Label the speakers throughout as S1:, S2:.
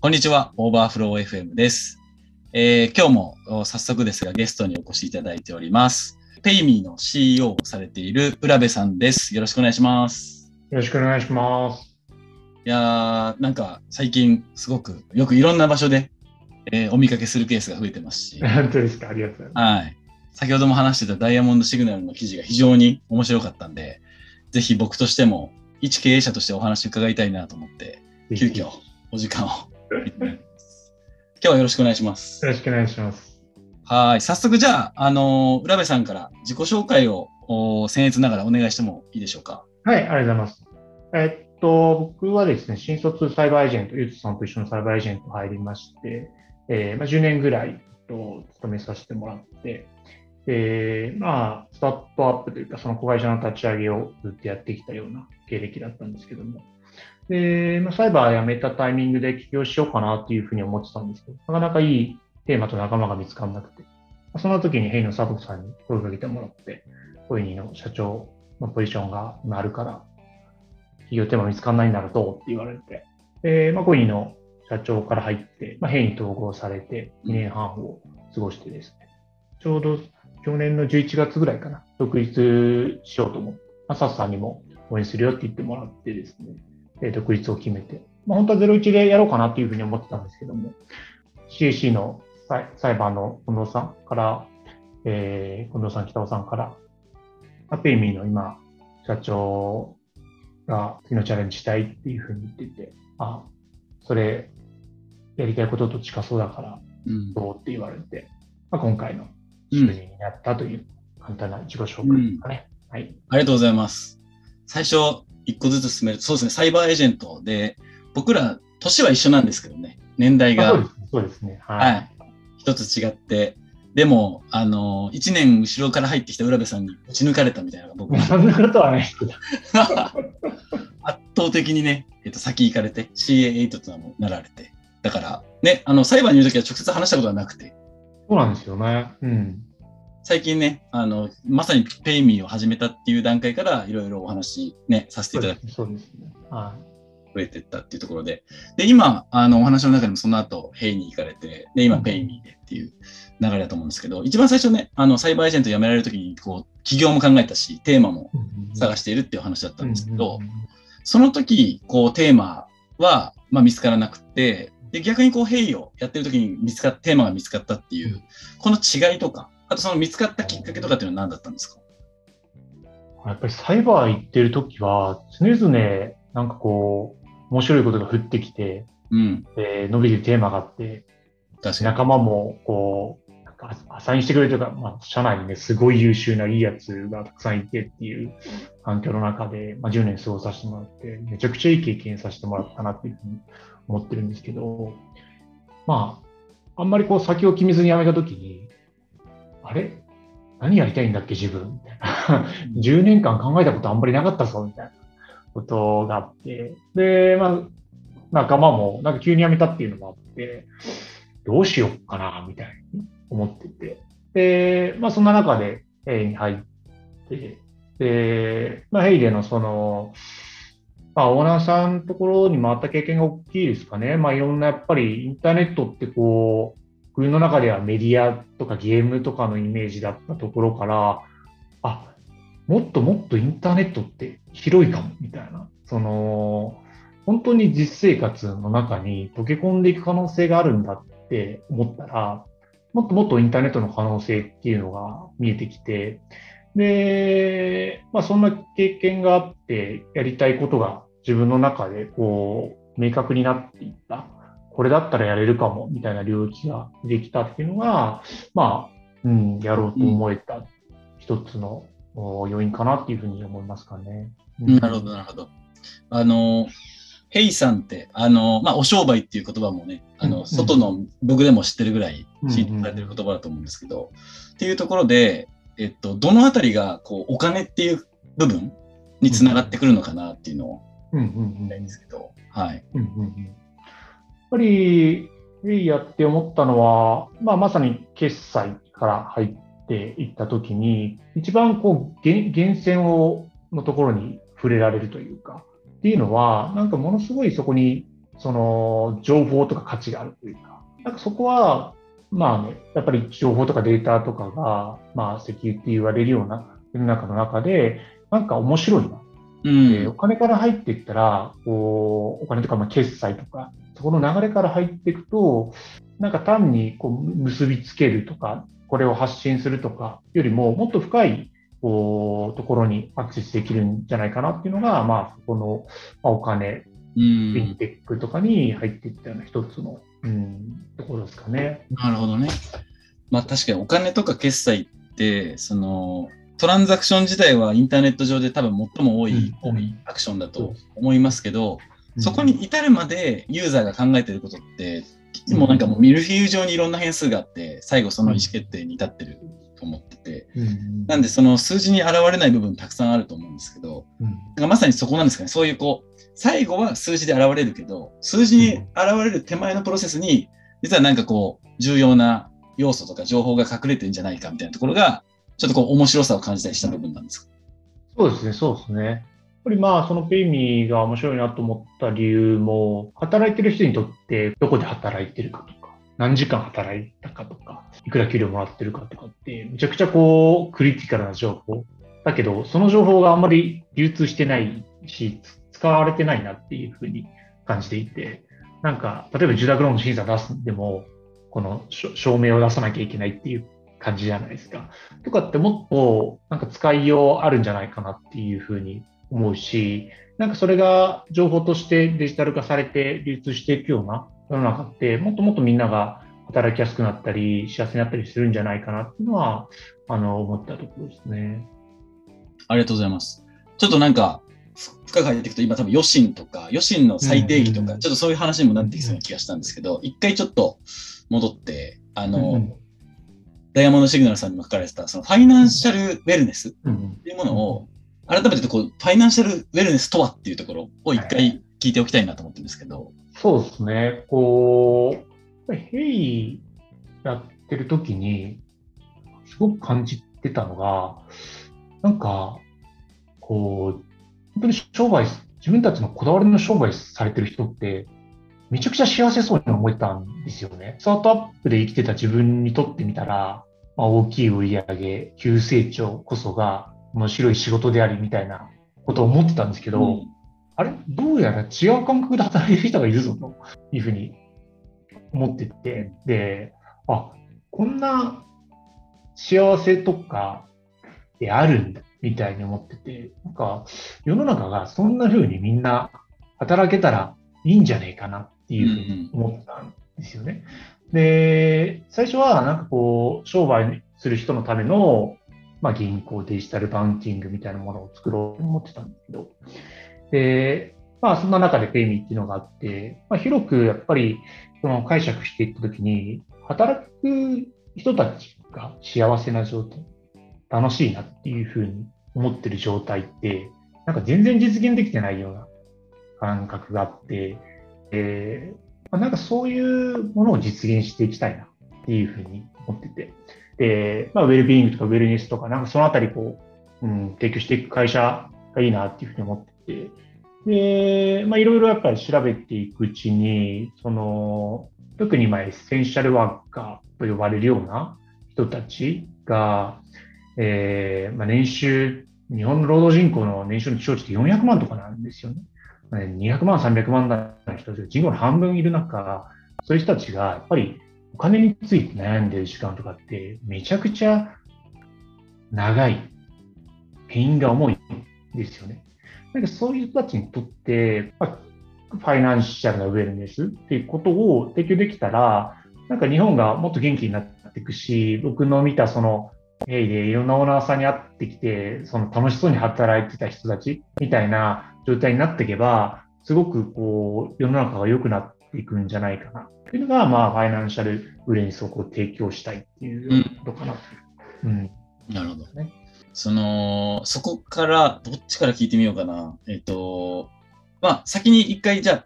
S1: こんにちは、オーバーフロー FM です。えー今日もお早速ですがゲストにお越しいただいております。ペイミーの CEO をされている浦部さんです。よろしくお願いします。
S2: よろしくお願いします。
S1: いやー、なんか最近すごくよくいろんな場所で、えーお見かけするケースが増えてますし、
S2: 本当ですか？ありがとうございま、
S1: はい。先ほども話してたダイヤモンドシグナルの記事が非常に面白かったんで、ぜひ僕としても一経営者としてお話伺いたいなと思って、
S2: す。
S1: 急遽お時間を。今日はよろしくお願いします。
S2: よろしくお願いします。
S1: はい。早速じゃあ、あのー浦部さんから自己紹介をお僭越ながらお願いしてもいいでしょうか？
S2: はい、ありがとうございます。えっと、僕はですね、新卒サイバーエージェント、ゆうつさんと一緒のサイバーエージェント入りまして、えーまあ、10年ぐらいと勤めさせてもらって、で、まあ、スタートアップというか、その子会社の立ち上げをずっとやってきたような経歴だったんですけども、で、まあ、サイバー辞めたタイミングで起業しようかなっていうふうに思ってたんですけど、なかなかいいテーマと仲間が見つからなくて、まあその時にヘイの佐藤さんに声をかけてもらって、コイニーの社長のポジションが今あるから、企業テーマ見つかんないんだろうどうって言われて、で、まあ、コイニーの社長から入って、まあ、ヘイに統合されて2年半を過ごしてですね、ちょうど去年の11月ぐらいかな、独立しようと思って、まあ、サスさんにも応援するよって言ってもらってですね、で独立を決めて、まあ、本当は01でやろうかなっていうふうに思ってたんですけども、CAC の裁裁判の近藤さんから、えー近藤さん、北尾さんから、アペイミーの今、社長が次のチャレンジしたいっていうふうに言ってて、あ、それ、やりたいことと近そうだから、
S1: うん。
S2: どうって言われて、まあ、今回の就任になったという簡単な自己紹介ですかね。はい。
S1: ありがとうございます。最初、一個ずつ進めると、そうですね、サイバーエージェントで、僕ら、年は一緒なんですけどね、年代が
S2: あそうですね。そうですね。はい。
S1: はい。一つ違って、でも、あの、一年後ろから入ってきた浦部さんに打ち抜かれたみたいなのが僕は
S2: そんなことはない。
S1: 圧倒的にね、えっと、先行かれて、CA8 っていうのもなられて。だから、ね、あの、裁判にいるときは直接話したことはなくて、
S2: そうなんですよね。うん。
S1: 最近ね、あの、まさにペイミーを始めたっていう段階から、いろいろお話ね、させていただく
S2: そうですね。はい。
S1: 増えてったっていうところで。で、今、あの、お話の中でもその後、ヘイに行かれて、で、今、
S2: うん
S1: ペイミーでっていう流れだと思うんですけど、一番最初ね、あの、サイバーエージェント辞められるときに、こう、企業も考えたし、テーマも探しているっていう話だったんですけど、その時、こう、テーマは、まあ、見つからなくて、で、逆にこう、ヘイをやってる時に見つかっテーマが見つかったっていう、この違いとか、あとその見つかったきっかけとかっていうのは何だったんですか？
S2: やっぱりサイバー行ってるときは、常々なんかこう、面白いことが降ってきて、
S1: うん。
S2: えー伸びるテーマがあって。仲間もこう、なんかアサインしてくれるというか、まあ、社内にね、すごい優秀ないいやつがたくさんいてっていう環境の中で、まあ、10年過ごさせてもらって、めちゃくちゃいい経験させてもらったなっていうふうに思ってるんですけど、まあ、あんまりこう先を決めずに辞めたときに、あれ？何やりたいんだっけ自分？みたいな。10年間考えたことあんまりなかったぞみたいなことがあって、で、まあ、仲間もなんか急に辞めたっていうのもあって、どうしようかな、みたいに思ってて。で、まあそんな中で、ヘイに入って、で、まあヘイでのその、まあオーナーさんのところに回った経験が大きいですかね。まあいろんなやっぱりインターネットってこう、国の中ではメディアとかゲームとかのイメージだったところから、あ、もっともっとインターネットって広いかも、みたいな。その、本当に実生活の中に溶け込んでいく可能性があるんだって思ったら、もっともっとインターネットの可能性っていうのが見えてきて、で、まあそんな経験があって、やりたいことが自分の中でこう、明確になっていった。これだったらやれるかも、みたいな領域ができたっていうのが、まあ、うん、やろうと思えた一つのお要因かなっていうふうに思いますかね。うん
S1: なるほど、なるほど。あの、ヘイさんって、あの、まあ、お商売っていう言葉もね、あの、外の僕でも知ってるぐらい
S2: うん
S1: 信じられてる言葉だと思うんですけど、っていうところで、えっと、どのあたりが、こう、お金っていう部分につながってくるのかなっていうのを
S2: うんうんうん
S1: んですけど、はい。
S2: うんうんうんぱり、エイヤって思ったのは、まあ、まさに決済から入っていったときに、一番こう、源源泉を、のところに触れられるというか、っていうのは、なんかものすごいそこにその情報とか価値があるというか、なんかそこは、まあね、やっぱり情報とかデータとかが、まあ石油って言われるような世の中の中で、なんか面白いな。うん、お金から入っていったら、こう、お金とかまあ決済とか、そこの流れから入っていくと、なんか単にこう結びつけるとか、これを発信するとかよりも、もっと深いこうところにアクセスできるんじゃないかなっていうのが、まあ、そこの、まあ、お金、フィンテックとかに入っていったような一つの、うん、ところですかね。
S1: なるほどね。まあ確かにお金とか決済って、その、トランザクション自体はインターネット上で多分最も多い、うん、多いアクションだと思いますけど、うん、そこに至るまでユーザーが考えてることって、いつもなんかもうミルフィーユ上にいろんな変数があって、最後その意思決定に至ってると思ってて、うん、なんでその数字に現れない部分たくさんあると思うんですけど、うん、だからまさにそこなんですかね、そういうこう、最後は数字で現れるけど、数字に現れる手前のプロセスに、実はなんかこう、重要な要素とか情報が隠れてるんじゃないかみたいなところが、ちょっとこう面白さを感じたりした部分なんですか？
S2: そうですね、そうですね。やっぱりまあ、そのペイミーが面白いなと思った理由も、働いてる人にとってどこで働いてるかとか、何時間働いたかとか、いくら給料もらってるかとかって、めちゃくちゃこう、クリティカルな情報。だけど、その情報があんまり流通してないし、使われてないなっていうふうに感じていて、なんか、例えば住宅ローンの審査出すでも、この証明を出さなきゃいけないっていう感じじゃないですか。とかってもっとなんか使いようあるんじゃないかなっていうふうに思うし、なんかそれが情報としてデジタル化されて流通していくような世の中って、もっともっとみんなが働きやすくなったり、幸せになったりするんじゃないかなっていうのは、あの、思ったところですね。
S1: ありがとうございます。ちょっとなんか、深く入っていくと、今多分、余震とか、余震の最定義とか、ちょっとそういう話にもなってきそうな気がしたんですけど、一回ちょっと戻って、あの、ダイヤモンドシグナルさんにも書かれてた、そのファイナンシャルウェルネスっていうものを、改めてこう、ファイナンシャルウェルネスとはっていうところを一回聞いておきたいなと思ってるんですけど。
S2: そうですね。こう、ヘイやってる時に、すごく感じてたのが、なんか、こう、本当に商売、自分たちのこだわりの商売されてる人って、めちゃくちゃ幸せそうに思えたんですよね。スタートアップで生きてた自分にとってみたら、まあ、大きい売り上げ、急成長こそが面白い仕事でありみたいなことを思ってたんですけど、うん、あれ？どうやら違う感覚で働いてる人がいるぞというふうに思ってて、で、あ、こんな幸せとかであるんだみたいに思ってて、なんか世の中がそんな風にみんな働けたらいいんじゃねえかなっていうふうに思ったんですよね。で、最初はなんかこう、商売する人のための、まあ、銀行、デジタルバンキングみたいなものを作ろうと思ってたんですけど、で、まあ、そんな中でペイミーっていうのがあって、まあ、広くやっぱりその解釈していったときに、働く人たちが幸せな状態、楽しいなっていうふうに思ってる状態って、なんか全然実現できてないような感覚があって、えーまあ、なんかそういうものを実現していきたいなっていうふうに思ってて、で、まあ、ウェルビーイングとかウェルネスとか、なんかそのあたりこう、うん、提供していく会社がいいなっていうふうに思ってて、で、まあ、いろいろやっぱり調べていくうちに、その、特にまあエッセンシャルワーカーと呼ばれるような人たちが、えーまあ、年収、日本の労働人口の年収の基調値って400万とかなんですよね。200万、300万台の人たちが人口の半分いる中、そういう人たちがやっぱりお金について悩んでる時間とかってめちゃくちゃ長い、ペインが重いんですよね。なんかそういう人たちにとって、まあ、ファイナンシャルなウェルネスっていうことを提供できたら、なんか日本がもっと元気になっていくし、僕の見たその、ヘイでいろんなオーナーさんに会ってきて、その楽しそうに働いてた人たちみたいな状態になっていけば、すごくこう、世の中が良くなっていくんじゃないかな。というのが、まあ、ファイナンシャルウェルネスを提供したいっていうことかな。
S1: うん。うん、なるほど。ね、その、そこから、どっちから聞いてみようかな。えっ、と、まあ、先に一回、じゃあ、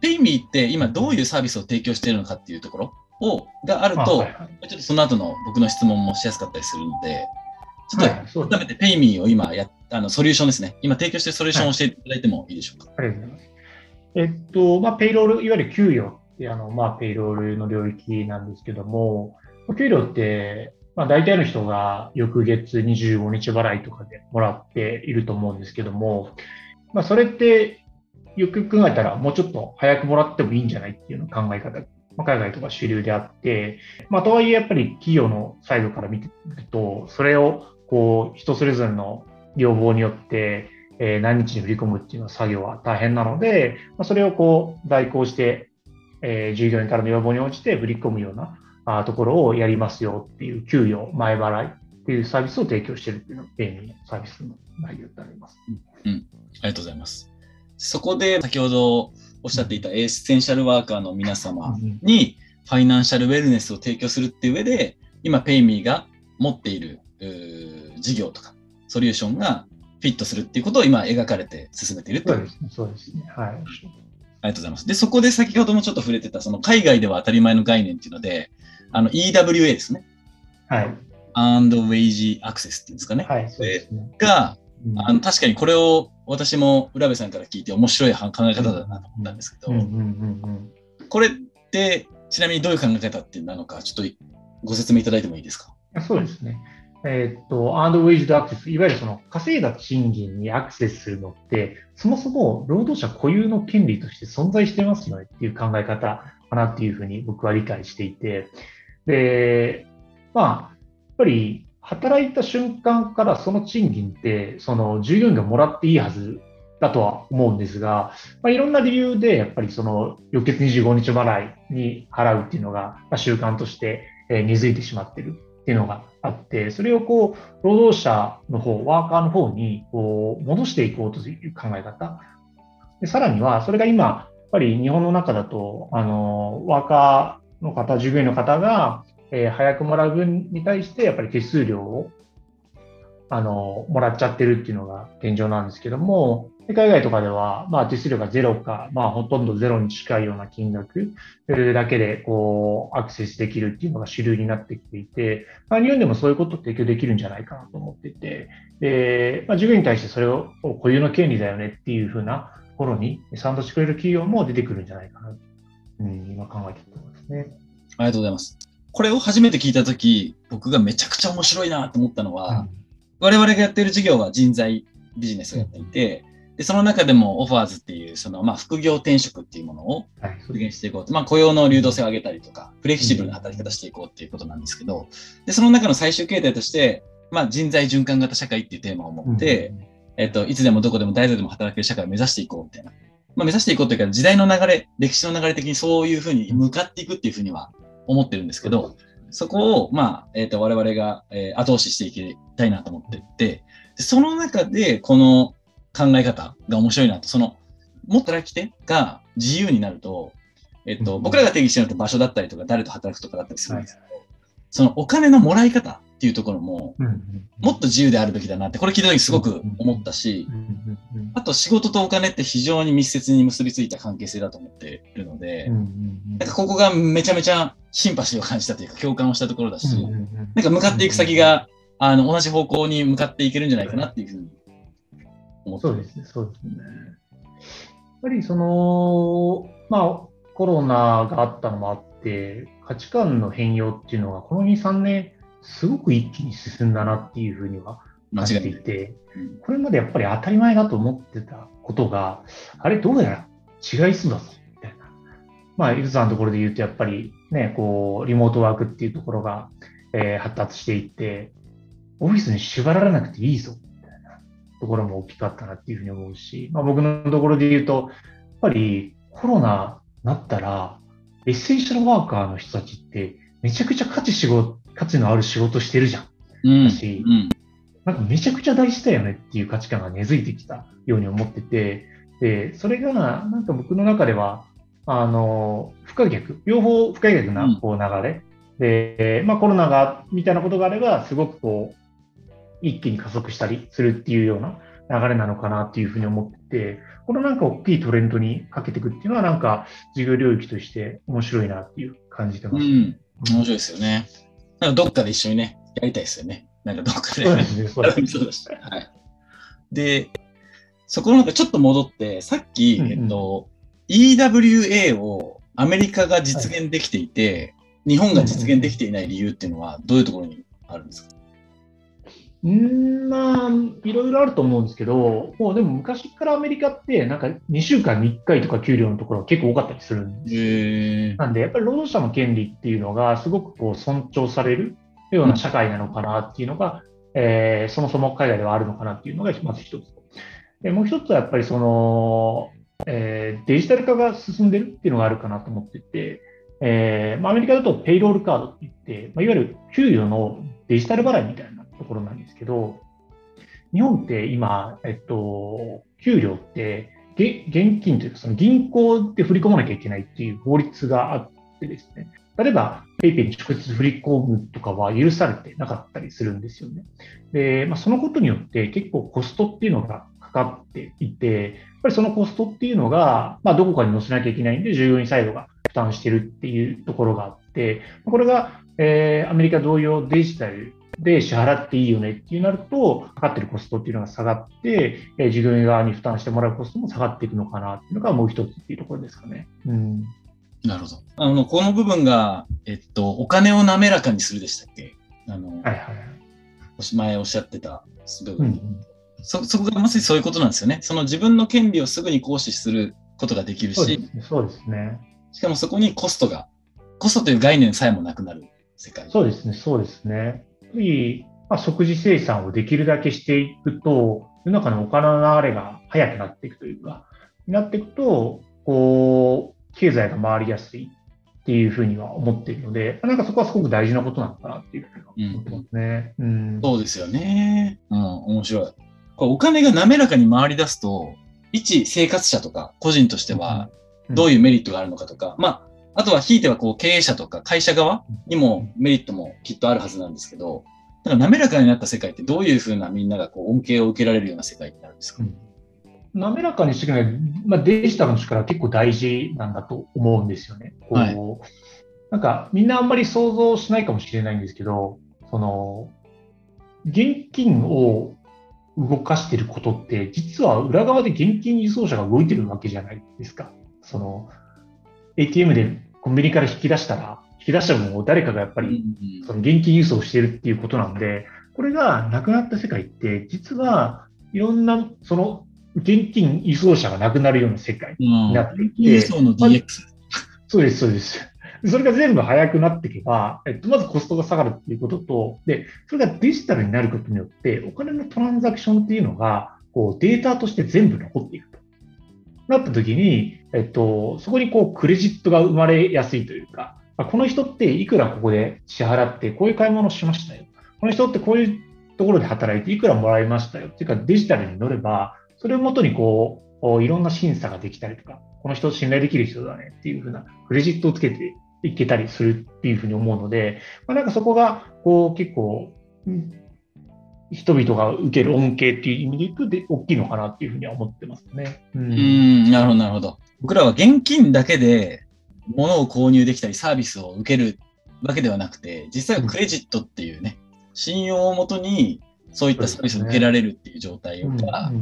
S1: ペイミーって今どういうサービスを提供しているのかっていうところを、があると、はいはい、ちょっとその後の僕の質問もしやすかったりするので、ちょっと改めてペイミーを今や、あのソリューションですね。今提供しているソリューションを教えていただいてもいいでしょうか？
S2: はい、ありがとうござい。ます。えっと、まあ、ペイロール、い。わゆる給与ってであの、まあ、ペイロールの領域なんですけども、給料って、まあ、大体の人が翌月25日払いとかでもらっていると思うんですけども、まあ、それってよく考えたらもうちょっと早くもらってもいいんじゃないっていうの考え方、まあ、海外とか主流であって、まあ、とはいえやっぱり企業のサイドから見てると、それをこう人それぞれの要望によって、え、何日に振り込むっていうの作業は大変なので、まあ、それをこう代行して、えー、従業員からの要望に応じて振り込むようなあところをやりますよっていう給与前払いっていうサービスを提供しているっていうのが便利なサービスの内容になります。
S1: うん、ありがとうございます。そこで先ほどおっしゃっていたエッセンシャルワーカーの皆様にファイナンシャルウェルネスを提供するっていう上で、今、ペイミーが持っている事業とかソリューションがフィットするっていうことを今描かれて進めている
S2: そうですね。そうですね。はい。ありが
S1: とうございます。で、そこで先ほどもちょっと触れてた、その海外では当たり前の概念っていうので、あの EWA ですね。
S2: はい。
S1: and wage access っていうんですかね。
S2: はい、そうですね。
S1: が、あの確かにこれを私も浦部さんから聞いて面白い考え方だなと思ったんですけど、これってちなみにどういう考え方ってなのか、ちょっとご説明いただいてもいいですか？
S2: そうですね。えー、っと、アンドウェイジドアクセス、いわゆるその稼いだ賃金にアクセスするのって、そもそも労働者固有の権利として存在してますよねっていう考え方かなっていうふうに僕は理解していて、で、まあ、やっぱり働いた瞬間からその賃金って、その従業員がもらっていいはずだとは思うんですが、まあ、いろんな理由で、やっぱりその翌月25日払いに払うっていうのが、まあ、習慣として、根付いてしまってる。っていうのがあって、それをこう、労働者の方、ワーカーの方にこう戻していこうという考え方。でさらには、それが今、やっぱり日本の中だと、あの、ワーカーの方、従業員の方が、えー、早くもらう分に対してやっぱり手数料をあのもらっちゃってるっていうのが現状なんですけども、海外とかでは、まあ、手数料がゼロか、まあ、ほとんどゼロに近いような金額だけでこうアクセスできるっていうのが主流になってきていて、まあ、日本でもそういうことを提供できるんじゃないかなと思っていて、でまあ、従業員に対してそれを固有の権利だよねっていうふうなところに賛同してくれる企業も出てくるんじゃないかなと、うん、今考えていますね。
S1: ありがとうございます。これを初めて聞いたとき、僕がめちゃくちゃ面白いなと思ったのは、うん、我々がやっている事業は人材ビジネスをやっていて、でその中でもオファーズっていう、そのまあ副業転職っていうものを実現していこうと、まあ雇用の流動性を上げたりとか、フレキシブルな働き方していこうっていうことなんですけど、でその中の最終形態として、まあ人材循環型社会っていうテーマを持って、うん、えっと、いつでもどこでも誰でも働ける社会を目指していこうみたいな。まあ目指していこうというか、時代の流れ、歴史の流れ的にそういうふうに向かっていくっていうふうには思ってるんですけど、そこを、まあ、えっ、ー、と、我々が、えー、後押ししていきたいなと思っていて、その中で、この考え方が面白いなと、その、もっと働き手が自由になると、えっ、ー、と、僕らが定義してるのって場所だったりとか、誰と働くとかだったりするんですけど、はい、そのお金のもらい方っていうところも、もっと自由であるべきだなって、これ聞いた時すごく思ったし、あと仕事とお金って非常に密接に結びついた関係性だと思っているので、なんかここがめちゃめちゃシンパシーを感じたというか共感をしたところだし、なんか向かっていく先が、あの、同じ方向に向かっていけるんじゃないかなっていうふうに思って。
S2: そうですね、そうですね。やっぱりその、まあ、コロナがあったのもあって、価値観の変容っていうのが、この2、3年、すごく一気に進んだなっていうふうには感じていて、これまでやっぱり当たり前だと思ってたことが、あれどうやら違いそうだぞ、みたいな。まあ、ゆずさんのところで言うと、やっぱりね、こう、リモートワークっていうところが、えー、発達していって、オフィスに縛られなくていいぞ、ところも大きかったなっていうふうに思うし、まあ、僕のところで言うと、やっぱりコロナなったら、エッセンシャルワーカーの人たちってめちゃくちゃ価値仕事価値のある仕事してるじゃん。うん、だし、うん、なんかめちゃくちゃ大事だよねっていう価値観が根付いてきたように思ってて、で、それがなんか僕の中では、あの、不可逆、両方不可逆なこう流れ、うん、で、まあコロナが、みたいなことがあれば、すごくこう、一気に加速したりするっていうような流れなのかなっていうふうに思ってて、このなんか大きいトレンドにかけていくっていうのはなんか事業領域として面白いなっていう感じてます、
S1: うん。面白いですよね。なんかどっかで一緒にね、やりたいですよね。なんかどっかで、
S2: ね。そうですね。そう
S1: です はい。で、そこのなんかちょっと戻って、さっき、うんうん、えっと、EWA をアメリカが実現できていて、日本が実現できていない理由っていうのはどういうところにあるんですか？
S2: うんまあ、いろいろあると思うんですけど、もうでも昔からアメリカって、なんか2週間に1回とか給料のところが結構多かったりするんですなんで、やっぱり労働者の権利っていうのがすごくこう尊重されるような社会なのかなっていうのが、うん、えー、そもそも海外ではあるのかなっていうのがまず一つ。でもう一つはやっぱりその、えー、デジタル化が進んでるっていうのがあるかなと思ってて、えーまあ、アメリカだとペイロールカードって言って、まあ、いわゆる給与のデジタル払いみたいなところなんですけど、日本って今、えっと、給料って現金というか、その銀行で振り込まなきゃいけないっていう法律があってですね、例えば PayPay に直接振り込むとかは許されてなかったりするんですよね。で、まあ、そのことによって結構コストっていうのがかかっていて、やっぱりそのコストっていうのが、まあ、どこかに載せなきゃいけないんで、従業員サイドが負担してるっていうところがあって、これが、えー、アメリカ同様デジタルで支払っていいよねっていうなると、かかってるコストっていうのが下がって、えー、従業員側に負担してもらうコストも下がっていくのかなっていうのがもう一つっていうところですかね。うん
S1: なるほど。あの、この部分が、えっと、お金を滑らかにするでしたっけ？あの、はいはい、前おっしゃってた部分、うんうん、そ、そこがまさにそういうことなんですよね。その自分の権利をすぐに行使することができるし、
S2: そうですね。
S1: しかもそこにコストが、コストという概念さえもなくなる世界。
S2: そうですね、そうですね。ぱり、まあ、即時生産をできるだけしていくと、世の中のお金の流れが速くなっていくというか、なっていくと、こう、経済が回りやすいっていうふうには思っているので、なんかそこはすごく大事なことなのかなっていうふうに思ってますね。
S1: うん、うん、そうですよね。うん、面白い。これお金が滑らかに回り出すと、一生活者とか個人としてはどういうメリットがあるのかとか、うん、まあ、あとはひいてはこう経営者とか会社側にもメリットもきっとあるはずなんですけど、だから滑らかになった世界ってどういうふうなみんながこう恩恵を受けられるような世界になるんですか、うん、
S2: 滑らかにしてくれない、まあ、デジタルの力は結構大事なんだと思うんですよね。こう、はい、なんかみんなあんまり想像しないかもしれないんですけど、その現金を動かしていることって、実は裏側で現金輸送車が動いてるわけじゃないですか。その ATM でコンビニから引き出したら、引き出した分を誰かがやっぱりその現金輸送してるっていうことなんで、これがなくなった世界って、実はいろんなその現金輸送車がなくなるような世界になっていて、輸送の DX、そうです、そうです。それが全部速くなっていけば、えっと、まずコストが下がるっていうことと、で、それがデジタルになることによって、お金のトランザクションっていうのが、こうデータとして全部残っていくと。なった時に、えっと、そこにこうクレジットが生まれやすいというか、この人っていくらここで支払って、こういう買い物しましたよ。この人ってこういうところで働いていくらもらいましたよ。っていうかデジタルに乗れば、それをもとにこう、いろんな審査ができたりとか、この人を信頼できる人だねっていうふうなクレジットをつけていけたりするっていうふうに思うので、まあ、なんかそこがこう結構、人々が受ける恩恵っていう意味でいくと、大きいのかなっていうふうには思ってますね。
S1: うん、うんなるほど、なるほど。僕らは現金だけで物を購入できたりサービスを受けるわけではなくて、実際はクレジットっていうね、うん、信用をもとにそういったサービスを受けられるっていう状態が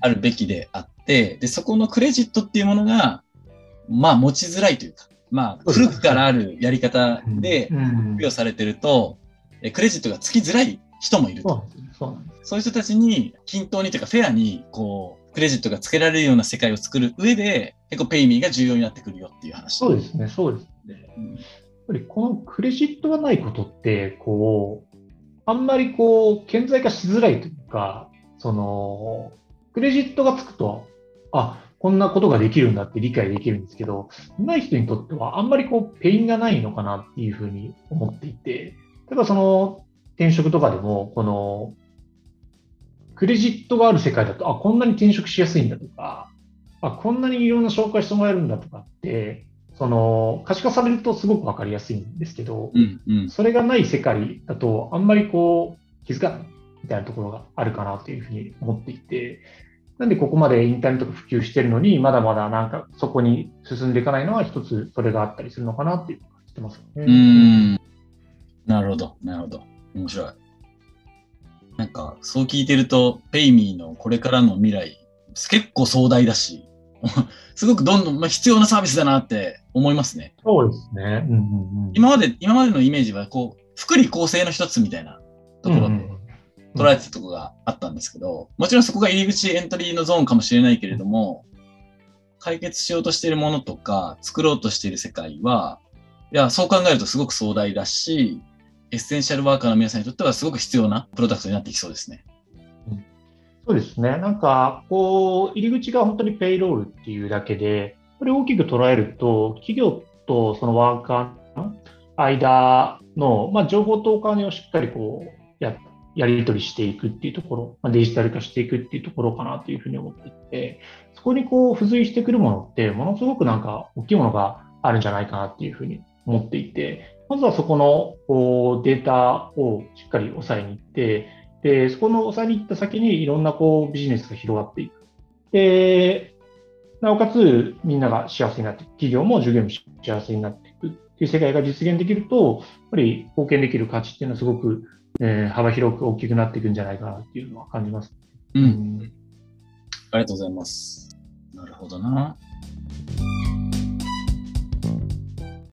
S1: あるべきであって、で、そこのクレジットっていうものが、まあ持ちづらいというか、まあ古くからあるやり方で付与されてると、クレジットがつきづらい人もいると。そういう人たちに均等にというかフェアにこうクレジットがつけられるような世界を作る上で結構ペイミーが重要になってくるよっていう話。
S2: そうですね、そうですね。うん、やっぱりこのクレジットがないことってこうあんまりこう顕在化しづらいというかそのクレジットがつくとあこんなことができるんだって理解できるんですけど、ない人にとってはあんまりこうペインがないのかなっていうふうに思っていて、例えばその転職とかでも、この、クレジットがある世界だと、あ、こんなに転職しやすいんだとか、あ、こんなにいろんな紹介してもらえるんだとかって、その、可視化されるとすごくわかりやすいんですけど、うんうん、それがない世界だと、あんまりこう、気づかないみたいなところがあるかなというふうに思っていて、なんでここまでインターネットが普及してるのに、まだまだなんかそこに進んでいかないのは一つそれがあったりするのかなっていう感じてますね。
S1: うん。なるほど、なるほど。面白い。なんか、そう聞いてると、ペイミーのこれからの未来、結構壮大だし、すごくどんどん、まあ、必要なサービスだなって思いますね。
S2: そうですね。うんうんうん、
S1: 今まで、今までのイメージは、こう、福利厚生の一つみたいなところで捉えてたところがあったんですけど、もちろんそこが入り口エントリーのゾーンかもしれないけれども、解決しようとしているものとか、作ろうとしている世界は、いや、そう考えるとすごく壮大だし、エッセンシャルワーカーの皆さんにとってはすごく必要なプロダクトになっていきそうですね。
S2: そうですね。なんか、こう、入り口が本当にペイロールっていうだけで、これ大きく捉えると、企業とそのワーカーの間の、まあ、情報とお金をしっかりこうややり取りしていくっていうところ、まあ、デジタル化していくっていうところかなというふうに思っていて、そこにこう付随してくるものって、ものすごくなんか大きいものがあるんじゃないかなっていうふうに思っていて、まずはそこのデータをしっかり抑えに行って、で、そこの抑えに行った先にいろんなこうビジネスが広がっていく。で、なおかつみんなが幸せになっていく。企業も従業員も幸せになっていくっていう世界が実現できると、やっぱり貢献できる価値っていうのはすごく、えー、幅広く大きくなっていくんじゃないかなっていうのは感じます。
S1: うん。うん、ありがとうございます。なるほどな。